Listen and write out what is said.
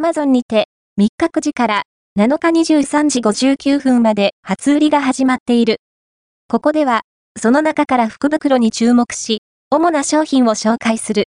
Amazon にて、3日9時から7日23時59分まで初売りが始まっている。ここでは、その中から福袋に注目し、主な商品を紹介する。